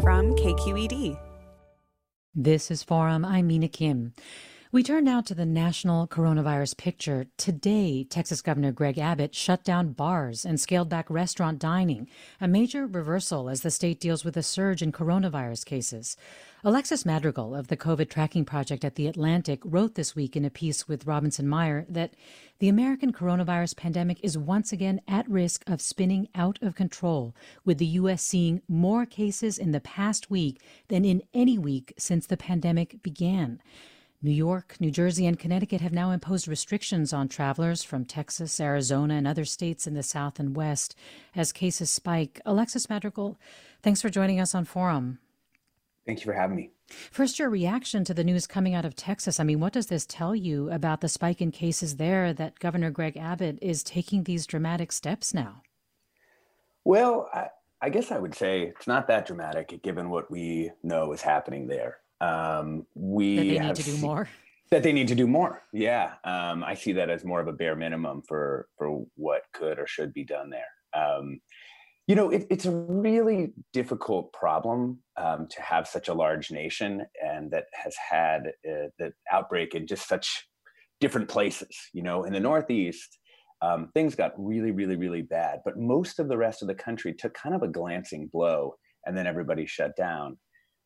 from KQED. This is Forum. I'm Mina Kim. We turn now to the national coronavirus picture. Today, Texas Governor Greg Abbott shut down bars and scaled back restaurant dining, a major reversal as the state deals with a surge in coronavirus cases. Alexis Madrigal of the COVID Tracking Project at The Atlantic wrote this week in a piece with Robinson Meyer that the American coronavirus pandemic is once again at risk of spinning out of control, with the U.S. seeing more cases in the past week than in any week since the pandemic began. New York, New Jersey, and Connecticut have now imposed restrictions on travelers from Texas, Arizona, and other states in the South and West as cases spike. Alexis Madrigal, thanks for joining us on Forum. Thank you for having me. First, your reaction to the news coming out of Texas. I mean, what does this tell you about the spike in cases there that Governor Greg Abbott is taking these dramatic steps now? Well, I, I guess I would say it's not that dramatic given what we know is happening there. Um, we that they need to do more. That they need to do more. Yeah, um, I see that as more of a bare minimum for for what could or should be done there. Um, you know, it, it's a really difficult problem um, to have such a large nation and that has had uh, the outbreak in just such different places. You know, in the Northeast, um, things got really, really, really bad, but most of the rest of the country took kind of a glancing blow, and then everybody shut down.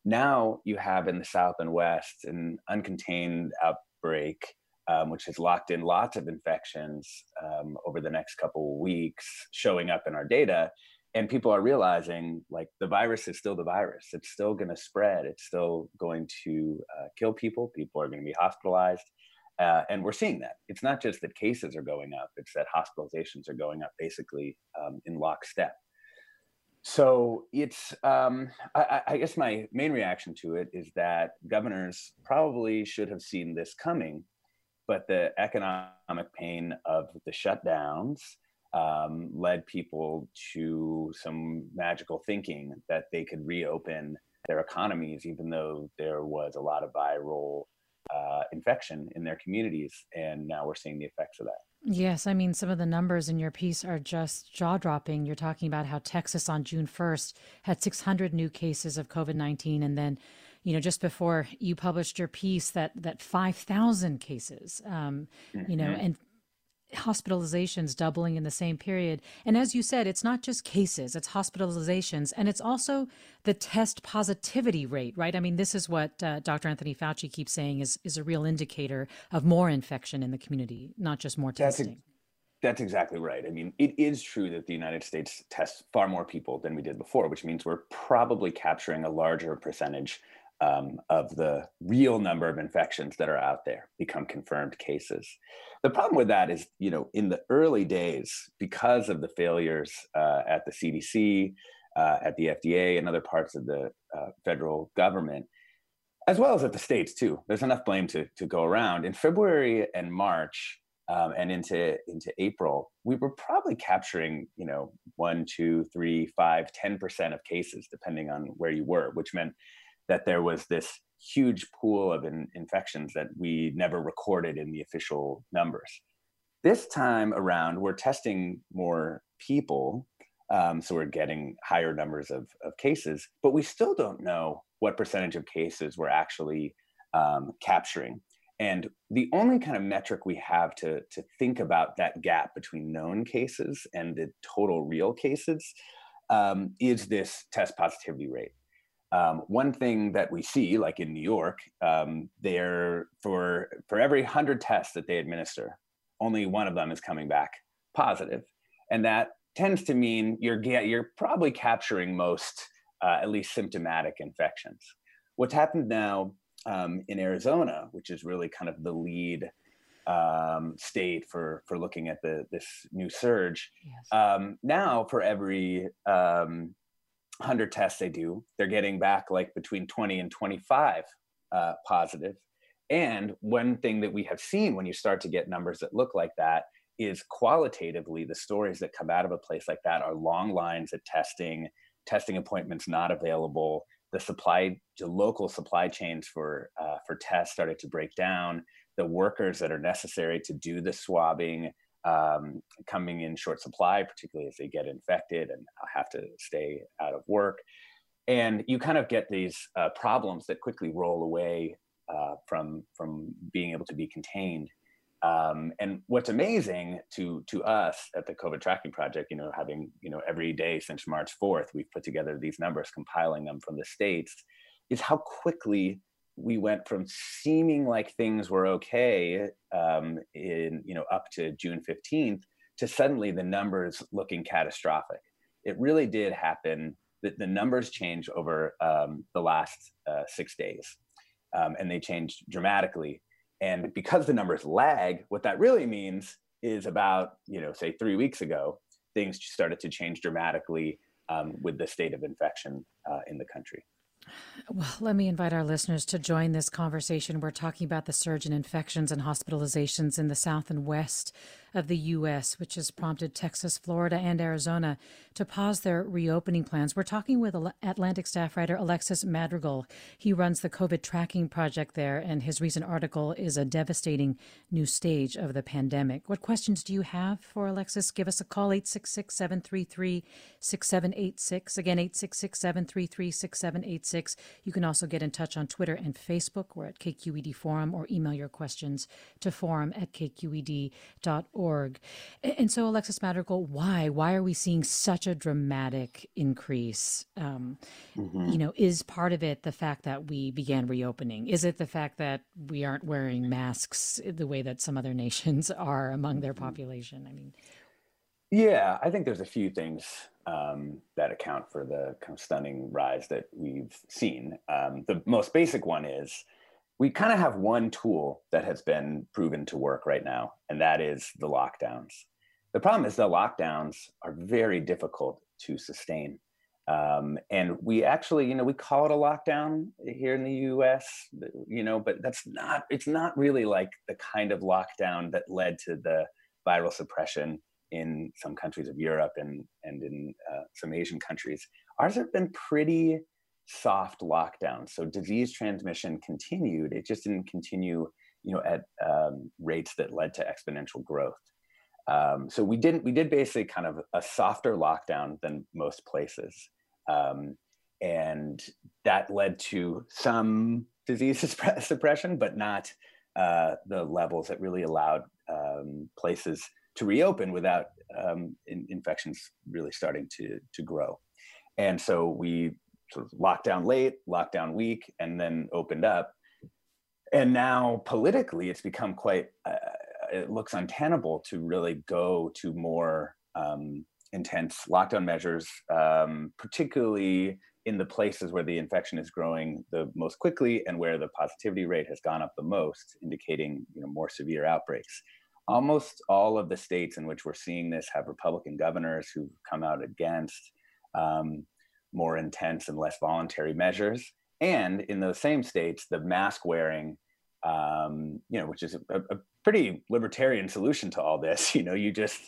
Now you have in the South and West an uncontained outbreak, um, which has locked in lots of infections um, over the next couple of weeks, showing up in our data. And people are realizing like the virus is still the virus. It's still going to spread. It's still going to uh, kill people. People are going to be hospitalized. Uh, and we're seeing that. It's not just that cases are going up, it's that hospitalizations are going up basically um, in lockstep so it's um, I, I, guess my main reaction to it is that governors probably should have seen this coming but the economic pain of the shutdowns um, led people to some magical thinking that they could reopen their economies even though there was a lot of viral uh, infection in their communities and now we're seeing the effects of that Yes, I mean, some of the numbers in your piece are just jaw dropping. You're talking about how Texas on June 1st had 600 new cases of COVID 19. And then, you know, just before you published your piece, that, that 5,000 cases, um, mm-hmm. you know, mm-hmm. and hospitalizations doubling in the same period. And as you said, it's not just cases, it's hospitalizations, and it's also the test positivity rate, right? I mean, this is what uh, Dr. Anthony Fauci keeps saying is, is a real indicator of more infection in the community, not just more testing. That's, that's exactly right. I mean, it is true that the United States tests far more people than we did before, which means we're probably capturing a larger percentage um, of the real number of infections that are out there become confirmed cases. The problem with that is, you know, in the early days, because of the failures uh, at the CDC, uh, at the FDA, and other parts of the uh, federal government, as well as at the states too, there's enough blame to, to go around. In February and March, um, and into into April, we were probably capturing, you know, one, two, three, five, ten percent of cases, depending on where you were, which meant that there was this huge pool of in, infections that we never recorded in the official numbers. This time around, we're testing more people, um, so we're getting higher numbers of, of cases, but we still don't know what percentage of cases we're actually um, capturing. And the only kind of metric we have to, to think about that gap between known cases and the total real cases um, is this test positivity rate. Um, one thing that we see, like in New York, um, they're for for every hundred tests that they administer, only one of them is coming back positive, and that tends to mean you're you're probably capturing most, uh, at least symptomatic infections. What's happened now um, in Arizona, which is really kind of the lead um, state for for looking at the this new surge. Yes. Um, now, for every um, 100 tests they do, they're getting back like between 20 and 25 uh, positive. And one thing that we have seen when you start to get numbers that look like that is qualitatively the stories that come out of a place like that are long lines at testing, testing appointments not available. The supply, the local supply chains for uh, for tests started to break down. The workers that are necessary to do the swabbing um, coming in short supply, particularly if they get infected and have to stay out of work. and you kind of get these uh, problems that quickly roll away uh, from from being able to be contained. Um, and what's amazing to to us at the COVID Tracking Project, you know, having you know every day since March fourth, we've put together these numbers, compiling them from the states, is how quickly we went from seeming like things were okay um, in you know up to June fifteenth to suddenly the numbers looking catastrophic. It really did happen. That the numbers changed over um, the last uh, six days, um, and they changed dramatically and because the numbers lag, what that really means is about, you know, say three weeks ago, things started to change dramatically um, with the state of infection uh, in the country. Well, let me invite our listeners to join this conversation. We're talking about the surge in infections and hospitalizations in the south and west of the U.S., which has prompted Texas, Florida, and Arizona to pause their reopening plans. We're talking with Atlantic staff writer Alexis Madrigal. He runs the COVID tracking project there, and his recent article is a devastating new stage of the pandemic. What questions do you have for Alexis? Give us a call, 866 733 6786. Again, 866 733 6786. You can also get in touch on Twitter and Facebook. We're at KQED Forum or email your questions to forum at kqed.org. And so, Alexis Madrigal, why? Why are we seeing such a dramatic increase? Um, mm-hmm. You know, is part of it the fact that we began reopening? Is it the fact that we aren't wearing masks the way that some other nations are among their mm-hmm. population? I mean, yeah, I think there's a few things um, that account for the kind of stunning rise that we've seen. Um, the most basic one is we kind of have one tool that has been proven to work right now, and that is the lockdowns. The problem is the lockdowns are very difficult to sustain. Um, and we actually, you know, we call it a lockdown here in the US, you know, but that's not, it's not really like the kind of lockdown that led to the viral suppression in some countries of Europe and, and in uh, some Asian countries. Ours have been pretty soft lockdown. So disease transmission continued. It just didn't continue, you know, at um, rates that led to exponential growth. Um, so we didn't. We did basically kind of a softer lockdown than most places, um, and that led to some disease suppression, but not uh, the levels that really allowed um, places to reopen without um, in, infections really starting to to grow. And so we sort of locked down late, locked down weak, and then opened up. And now politically, it's become quite. Uh, it looks untenable to really go to more um, intense lockdown measures, um, particularly in the places where the infection is growing the most quickly and where the positivity rate has gone up the most, indicating you know more severe outbreaks almost all of the states in which we're seeing this have Republican governors who've come out against um, more intense and less voluntary measures. And in those same states, the mask wearing, um, you know, which is a, a, pretty libertarian solution to all this. You know, you just,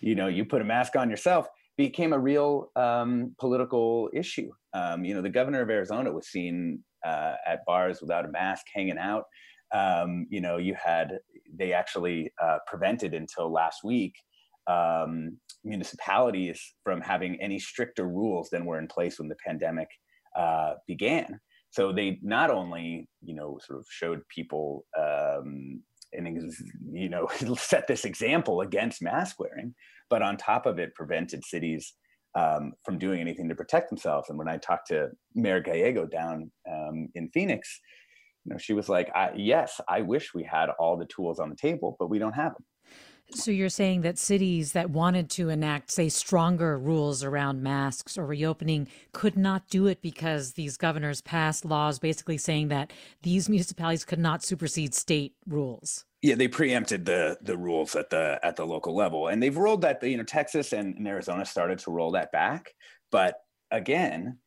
you know, you put a mask on yourself, became a real um, political issue. Um, you know, the governor of Arizona was seen uh, at bars without a mask, hanging out. Um, you know, you had they actually uh, prevented until last week um, municipalities from having any stricter rules than were in place when the pandemic uh, began. So they not only, you know, sort of showed people um, and you know set this example against mask wearing, but on top of it, prevented cities um, from doing anything to protect themselves. And when I talked to Mayor Gallego down um, in Phoenix, you know, she was like, I, "Yes, I wish we had all the tools on the table, but we don't have them." So you're saying that cities that wanted to enact, say, stronger rules around masks or reopening could not do it because these governors passed laws basically saying that these municipalities could not supersede state rules. Yeah, they preempted the the rules at the at the local level, and they've rolled that. You know, Texas and, and Arizona started to roll that back, but again,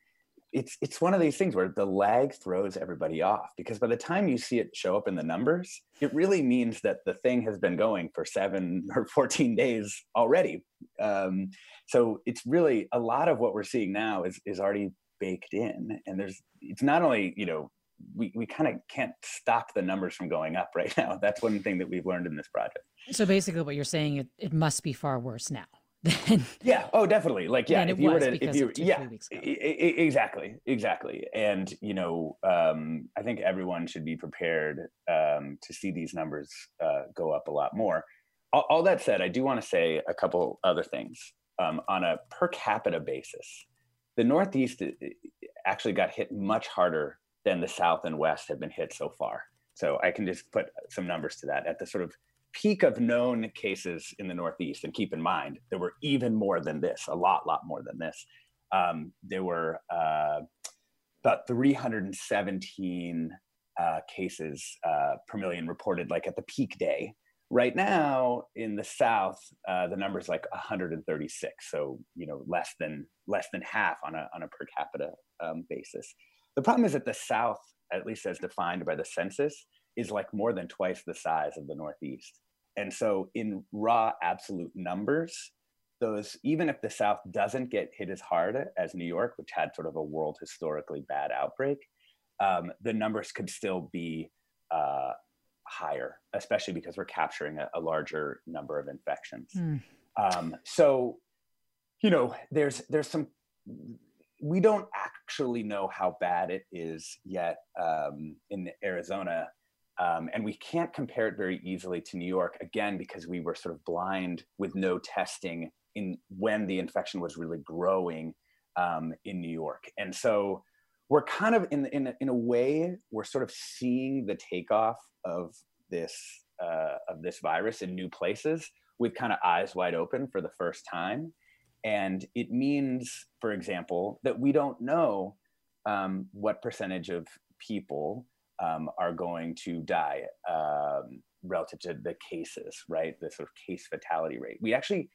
it's it's one of these things where the lag throws everybody off because by the time you see it show up in the numbers it really means that the thing has been going for seven or 14 days already. Um, so it's really a lot of what we're seeing now is is already baked in. And there's it's not only you know we, we kind of can't stop the numbers from going up right now. That's one thing that we've learned in this project. So basically what you're saying it, it must be far worse now than yeah. Oh definitely. Like yeah if you were to if you yeah. exactly exactly. And you know um, i think everyone should be prepared um, to see these numbers uh, go up a lot more. All, all, that said i do want to say a couple other things. Um, on a per capita basis the northeast uh, actually got hit much harder than the south and west have been hit so far. So i can just put some numbers to that. At the sort of peak of known cases in the Northeast, and keep in mind there were even more than this, a lot, lot more than this. Um, there were uh, about 317 uh, cases uh, per million reported, like at the peak day. Right now in the South, uh, the number is like 136, so you know less than less than half on a on a per capita um, basis. The problem is that the South, at least as defined by the census, is like more than twice the size of the Northeast. And so, in raw absolute numbers, those, even if the South doesn't get hit as hard as New York, which had sort of a world historically bad outbreak, um, the numbers could still be uh, higher, especially because we're capturing a, a larger number of infections. Mm. Um, so, you know, there's there's some we don't actually know how bad it is yet um, in Arizona um, and we can't compare it very easily to New York, again, because we were sort of blind with no testing in when the infection was really growing um, in New York. And so we're kind of in, in, in a way, we're sort of seeing the takeoff of this, uh, of this virus in new places with kind of eyes wide open for the first time. And it means, for example, that we don't know um, what percentage of people um, are going to die um, relative to the cases, right? The sort of case fatality rate. We actually,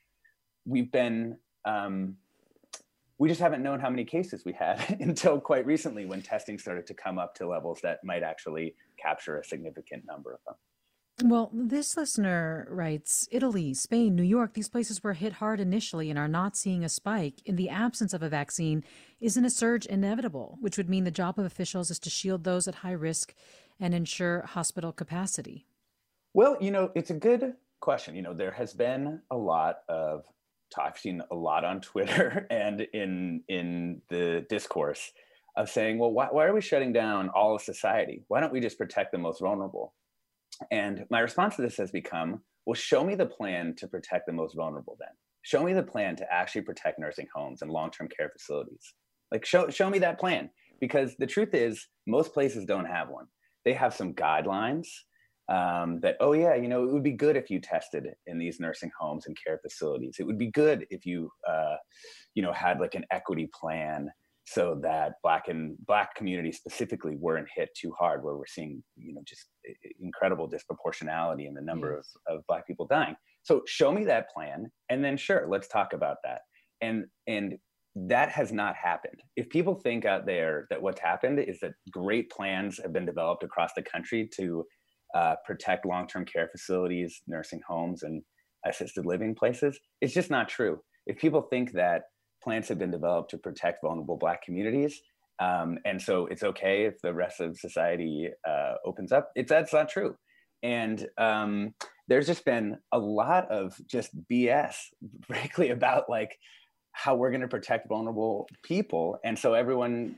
we've been, um, we just haven't known how many cases we had until quite recently when testing started to come up to levels that might actually capture a significant number of them. Well, this listener writes Italy, Spain, New York, these places were hit hard initially and are not seeing a spike. In the absence of a vaccine, isn't a surge inevitable, which would mean the job of officials is to shield those at high risk and ensure hospital capacity? Well, you know, it's a good question. You know, there has been a lot of I've seen a lot on Twitter and in in the discourse of saying, well, why, why are we shutting down all of society? Why don't we just protect the most vulnerable? And my response to this has become, well, show me the plan to protect the most vulnerable then. Show me the plan to actually protect nursing homes and long-term care facilities. Like show show me that plan. Because the truth is, most places don't have one. They have some guidelines um, that, oh yeah, you know, it would be good if you tested in these nursing homes and care facilities. It would be good if you, uh, you know, had like an equity plan so that black and black communities specifically weren't hit too hard where we're seeing you know just incredible disproportionality in the number yes. of, of black people dying. So show me that plan and then sure let's talk about that. And and that has not happened. If people think out there that what's happened is that great plans have been developed across the country to uh, protect long-term care facilities nursing homes and assisted living places it's just not true. If people think that plans have been developed to protect vulnerable Black communities. Um, and so it's okay if the rest of society uh, opens up. It's that's not true. And um, there's just been a lot of just BS, frankly, about like how we're going to protect vulnerable people. And so everyone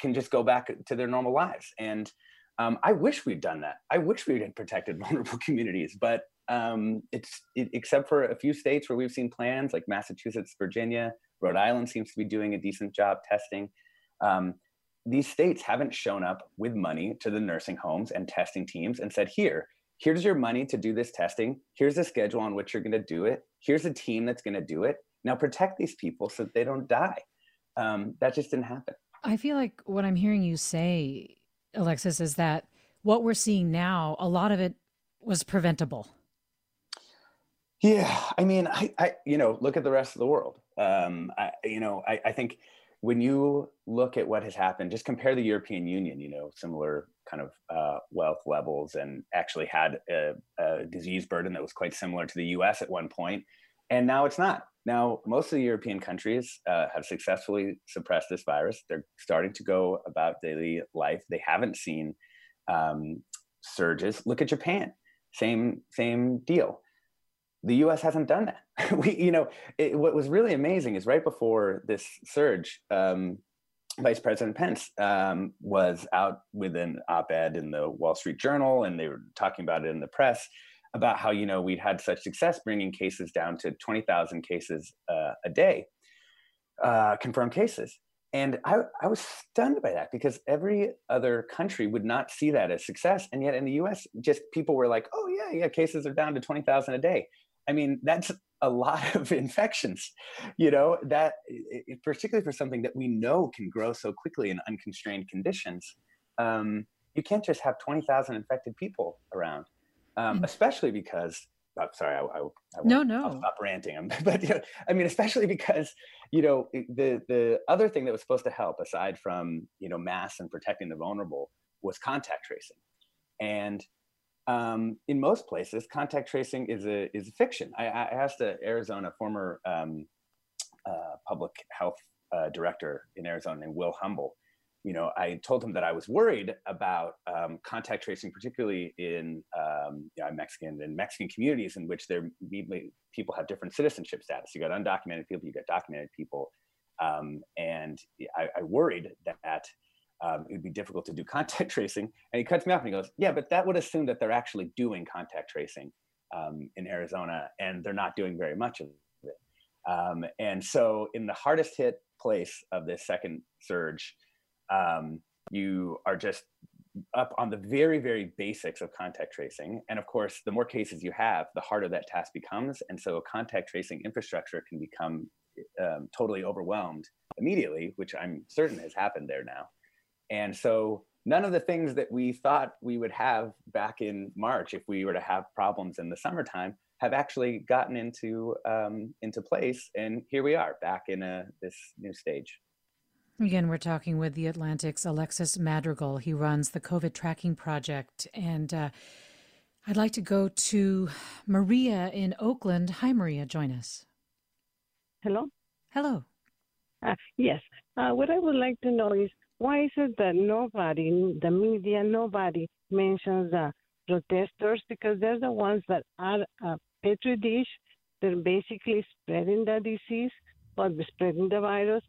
can just go back to their normal lives. And um, I wish we'd done that. I wish we had protected vulnerable communities, but um, it's it, except for a few states where we've seen plans like Massachusetts, Virginia, Rhode Island seems to be doing a decent job testing. Um, these states haven't shown up with money to the nursing homes and testing teams and said, here, here's your money to do this testing. Here's the schedule on which you're going to do it. Here's a team that's going to do it. Now protect these people so that they don't die. Um, that just didn't happen. I feel like what I'm hearing you say, Alexis, is that what we're seeing now, a lot of it was preventable. Yeah, I mean, I, I, you know, look at the rest of the world. Um, I, you know, I, I think when you look at what has happened, just compare the European Union. You know, similar kind of uh, wealth levels, and actually had a, a, disease burden that was quite similar to the U.S. at one point, and now it's not. Now, most of the European countries uh, have successfully suppressed this virus. They're starting to go about daily life. They haven't seen um, surges. Look at Japan. Same same deal the U.S. hasn't done that. we, you know, it, what was really amazing is right before this surge, um, Vice President Pence um, was out with an op-ed in the Wall Street Journal, and they were talking about it in the press about how you know we'd had such success bringing cases down to twenty thousand cases uh, a day, uh, confirmed cases. And I, I was stunned by that because every other country would not see that as success. And yet in the US, just people were like, oh, yeah, yeah, cases are down to 20,000 a day. I mean, that's a lot of infections, you know, that it, particularly for something that we know can grow so quickly in unconstrained conditions. Um, you can't just have 20,000 infected people around, um, mm-hmm. especially because I'm sorry, I, I, I no, no, I'll stop ranting. but you know, I mean, especially because you know the the other thing that was supposed to help, aside from you know mass and protecting the vulnerable, was contact tracing, and um, in most places, contact tracing is a is a fiction. I, I asked a Arizona former um, uh, public health uh, director in Arizona named Will Humble you know, I told him that I was worried about um, contact tracing, particularly in um, you know, Mexican and Mexican communities in which there people have different citizenship status. You got undocumented people, you got documented people, um, and I, I, worried that um, it would be difficult to do contact tracing. And he cuts me off and he goes, "Yeah, but that would assume that they're actually doing contact tracing um, in Arizona, and they're not doing very much of it." Um, and so, in the hardest hit place of this second surge um, you are just up on the very, very basics of contact tracing. And of course, the more cases you have, the harder that task becomes. And so contact tracing infrastructure can become um, totally overwhelmed immediately, which I'm certain has happened there now. And so none of the things that we thought we would have back in March, if we were to have problems in the summertime, have actually gotten into um, into place. And here we are back in a, this new stage. Again, we're talking with the Atlantic's Alexis Madrigal. He runs the COVID tracking project. And uh, I'd like to go to Maria in Oakland. Hi, Maria. Join us. Hello. Hello. Uh, yes. Uh, what I would like to know is why is it that nobody, the media, nobody mentions the protesters because they're the ones that are a petri dish. They're basically spreading the disease or spreading the virus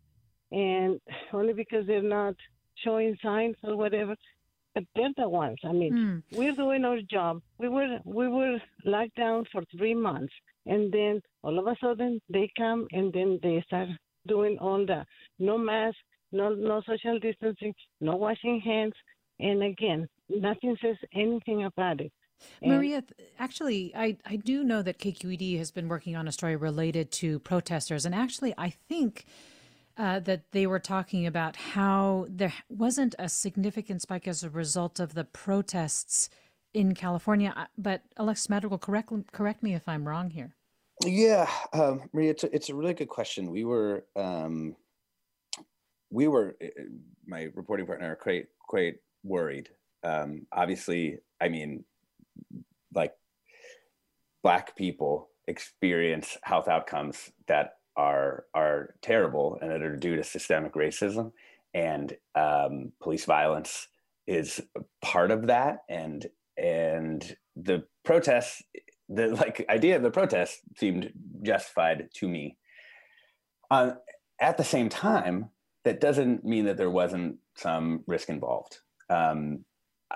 and only because they're not showing signs or whatever. But they're the ones. I mean, mm. we're doing our job. We were we were locked down for three months, and then all of a sudden they come and then they start doing all the no mask, no no social distancing, no washing hands, and again, nothing says anything about it. And Maria, actually, I, I do know that KQED has been working on a story related to protesters. And actually, I think uh, that they were talking about how there wasn't a significant spike as a result of the protests in California. Uh, but Alexis Madrigal, correct correct me if I'm wrong here. Yeah, um, Maria, it's a, it's a really good question. We were um, we were uh, my reporting partner Are quite quite worried. Um, obviously, I mean, like black people experience health outcomes that are are terrible and that are due to systemic racism. And um, police violence is part of that. And and the protests the like idea of the protest seemed justified to me. Uh, at the same time that doesn't mean that there wasn't some risk involved um,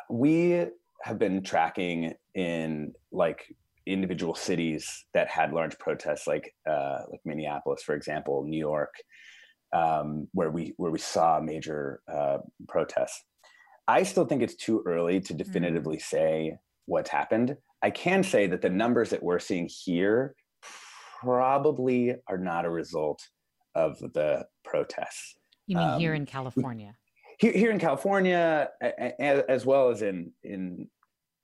we have been tracking in like individual cities that had large protests, like uh, like Minneapolis, for example, New York, um, where we where we saw major uh, protests. I still think it's too early to mm. definitively mm. say what's happened. I can say that the numbers that we're seeing here probably are not a result of the protests. You mean um, here in California? Here, here in California, as well as in in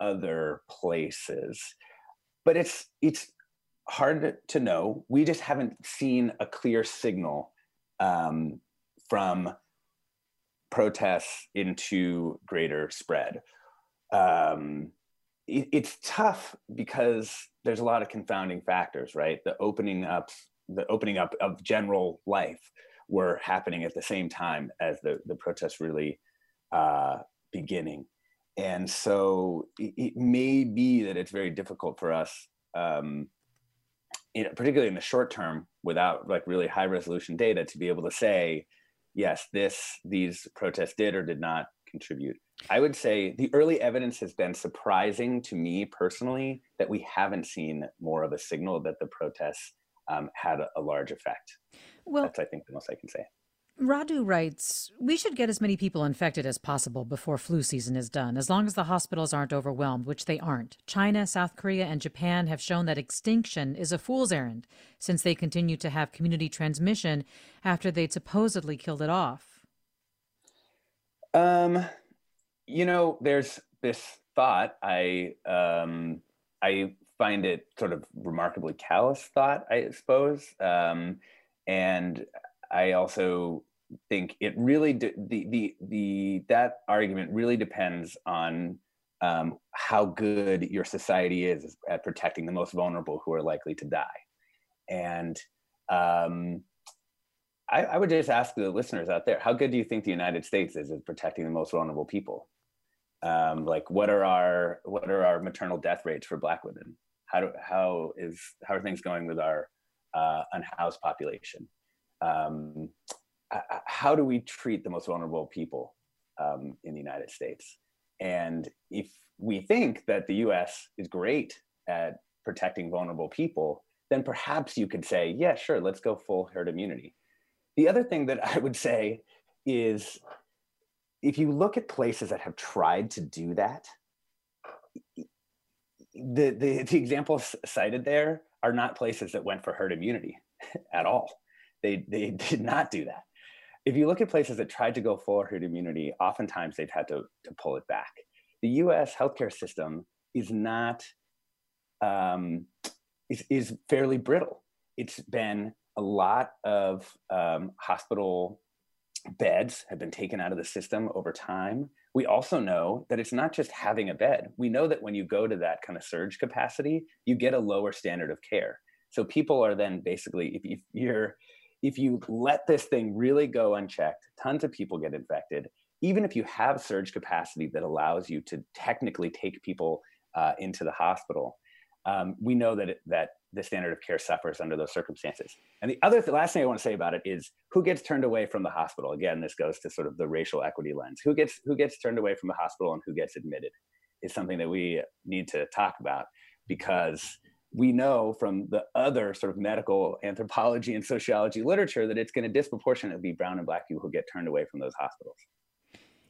other places but it's it's hard to know. We just haven't seen a clear signal um, from protests into greater spread. Um, it, it's tough because there's a lot of confounding factors, right? The opening up, the opening up of general life were happening at the same time as the the protests really uh, beginning and so it, it, may be that it's very difficult for us um, know, particularly in the short term, without like really high resolution data, to be able to say, yes, this these protests did or did not contribute. I would say the early evidence has been surprising to me personally that we haven't seen more of a signal that the protests um, had a, a, large effect. Well, that's I think the most I can say. Radu writes, We should get as many people infected as possible before flu season is done, as long as the hospitals aren't overwhelmed, which they aren't. China, South Korea, and Japan have shown that extinction is a fool's errand, since they continue to have community transmission after they'd supposedly killed it off. Um, you know, there's this thought. I um, I find it sort of remarkably callous thought, I suppose. Um, and I also think it really de- the the the that argument really depends on um, how good your society is at protecting the most vulnerable who are likely to die, and um, I, I, would just ask the listeners out there: How good do you think the United States is at protecting the most vulnerable people? Um, like, what are our what are our maternal death rates for Black women? How do how is how are things going with our uh, unhoused population? um, how do we treat the most vulnerable people um, in the United States? And if we think that the US is great at protecting vulnerable people, then perhaps you could say, yeah, sure, let's go full herd immunity. The other thing that I would say is if you look at places that have tried to do that, the, the, the examples cited there are not places that went for herd immunity at all. They, they did not do that. If you look at places that tried to go full herd immunity, oftentimes they've had to, to pull it back. The US healthcare system is not, um, is, is fairly brittle. It's been a lot of um, hospital beds have been taken out of the system over time. We also know that it's not just having a bed. We know that when you go to that kind of surge capacity, you get a lower standard of care. So people are then basically, if, you're if you let this thing really go unchecked, tons of people get infected. Even if you have surge capacity that allows you to technically take people uh, into the hospital, um, we know that that the standard of care suffers under those circumstances. And the other th- last thing I want to say about it is who gets turned away from the hospital. Again, this goes to sort of the racial equity lens. Who gets who gets turned away from the hospital and who gets admitted is something that we need to talk about because we know from the other sort of medical anthropology and sociology literature that it's going to disproportionately be brown and black people who get turned away from those hospitals.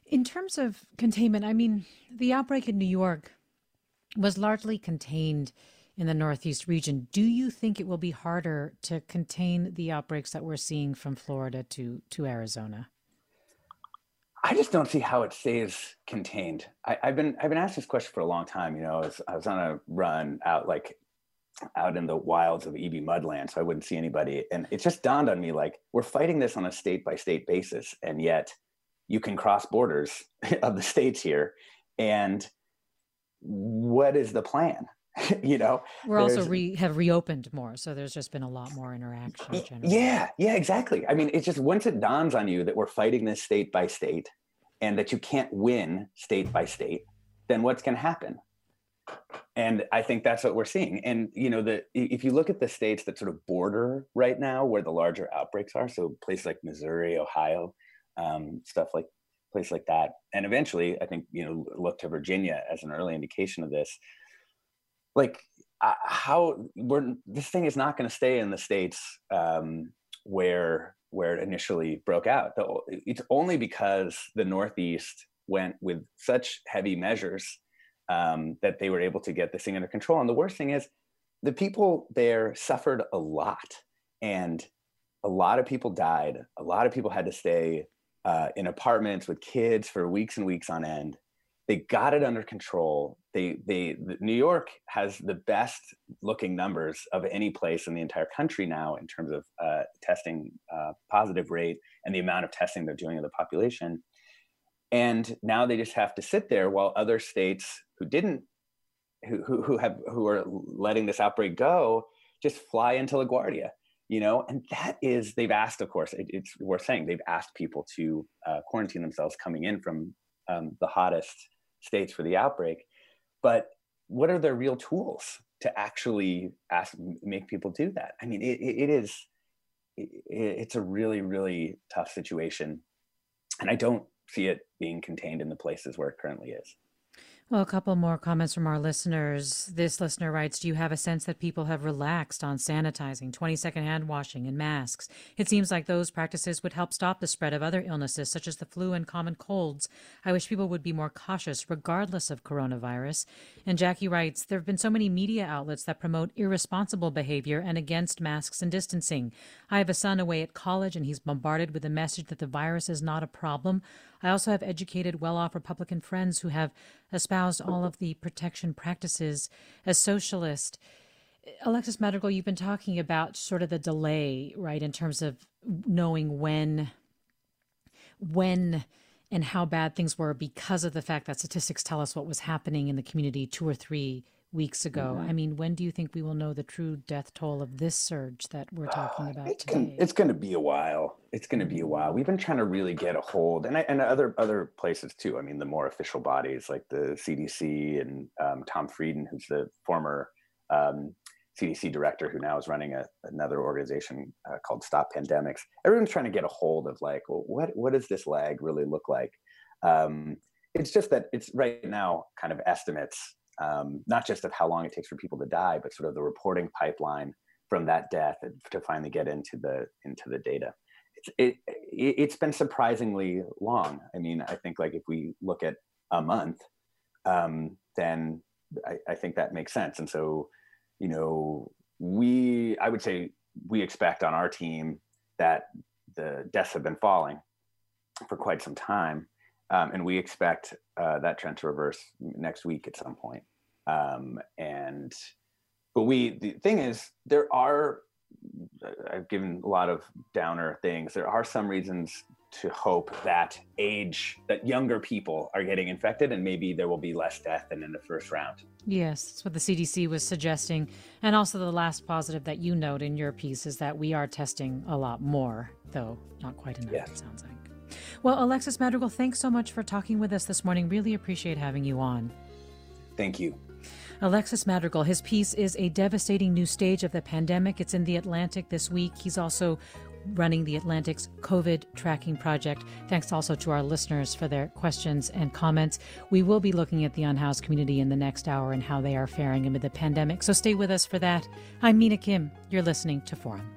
In terms of containment, I mean, the outbreak in New York was largely contained in the Northeast region. Do you think it will be harder to contain the outbreaks that we're seeing from Florida to, to Arizona? I just don't see how it stays contained. I, have been I've been asked this question for a long time. You know, I was, I was on a run out like out in the wilds of EBMUD land, so I wouldn't see anybody. And it just dawned on me like we're fighting this on a state by state basis, and yet you can cross borders of the states here. And what is the plan? you know, we're also re- have reopened more, so there's just been a lot more interaction. Generally. Yeah, yeah, exactly. I mean, it's just once it dawns on you that we're fighting this state by state, and that you can't win state by state, then what's going to happen? and i think that's what we're seeing and you know the if you look at the states that sort of border right now where the larger outbreaks are so places like missouri ohio um, stuff like place like that and eventually i think you know look to virginia as an early indication of this like uh, how we're this thing is not going to stay in the states um, where where it initially broke out it's only because the northeast went with such heavy measures um, that they were able to get this thing under control. And the worst thing is, the people there suffered a lot, and a lot of people died. A lot of people had to stay uh, in apartments with kids for weeks and weeks on end. They got it under control. They, they, New York has the best looking numbers of any place in the entire country now in terms of uh, testing uh, positive rate and the amount of testing they're doing of the population. And now they just have to sit there while other states who didn't who, who, have who are letting this outbreak go just fly into LaGuardia, you know, and that is they've asked, of course, it, it's worth saying they've asked people to uh, quarantine themselves coming in from um, the hottest states for the outbreak, but what are their real tools? to actually ask make people do that i mean it, it is it, it's a really really tough situation and i don't see it being contained in the places where it currently is well, a couple more comments from our listeners. This listener writes Do you have a sense that people have relaxed on sanitizing, 20 second hand washing, and masks? It seems like those practices would help stop the spread of other illnesses, such as the flu and common colds. I wish people would be more cautious, regardless of coronavirus. And Jackie writes There have been so many media outlets that promote irresponsible behavior and against masks and distancing. I have a son away at college, and he's bombarded with the message that the virus is not a problem. I also have educated, well off Republican friends who have espoused all of the protection practices as socialist. Alexis Madrigal, you've been talking about sort of the delay, right, in terms of knowing when, when and how bad things were because of the fact that statistics tell us what was happening in the community two or three weeks ago. Mm-hmm. I mean, when do you think we will know the true death toll of this surge that we're talking about it's today? Gonna, it's going to be a while. It's going to be a while. We've been trying to really get a hold, and I, and other other places too. I mean, the more official bodies like the CDC and um, Tom Frieden, who's the former um, CDC director, who now is running a, another organization uh, called Stop Pandemics. Everyone's trying to get a hold of like, well, what what does this lag really look like? Um, it's just that it's right now kind of estimates um, not just of how long it takes for people to die, but sort of the reporting pipeline from that death to finally get into the into the data. It's it, it has been surprisingly long. I mean, I think like if we look at a month, um, then I, I think that makes sense. And so, you know, we I would say we expect on our team that the deaths have been falling for quite some time. Um, and we expect uh, that trend to reverse next week at some point. Um, and but we the thing is there are I've given a lot of downer things. There are some reasons to hope that age that younger people are getting infected and maybe there will be less death than in the first round. Yes, that's what the CDC was suggesting. And also the last positive that you note in your piece is that we are testing a lot more, though not quite enough, yes. it sounds like. Well, Alexis Madrigal, thanks so much for talking with us this morning. Really appreciate having you on. Thank you. Alexis Madrigal, his piece is A Devastating New Stage of the Pandemic. It's in The Atlantic this week. He's also running the Atlantic's COVID tracking project. Thanks also to our listeners for their questions and comments. We will be looking at the unhoused community in the next hour and how they are faring amid the pandemic. So stay with us for that. I'm Mina Kim. You're listening to Forum.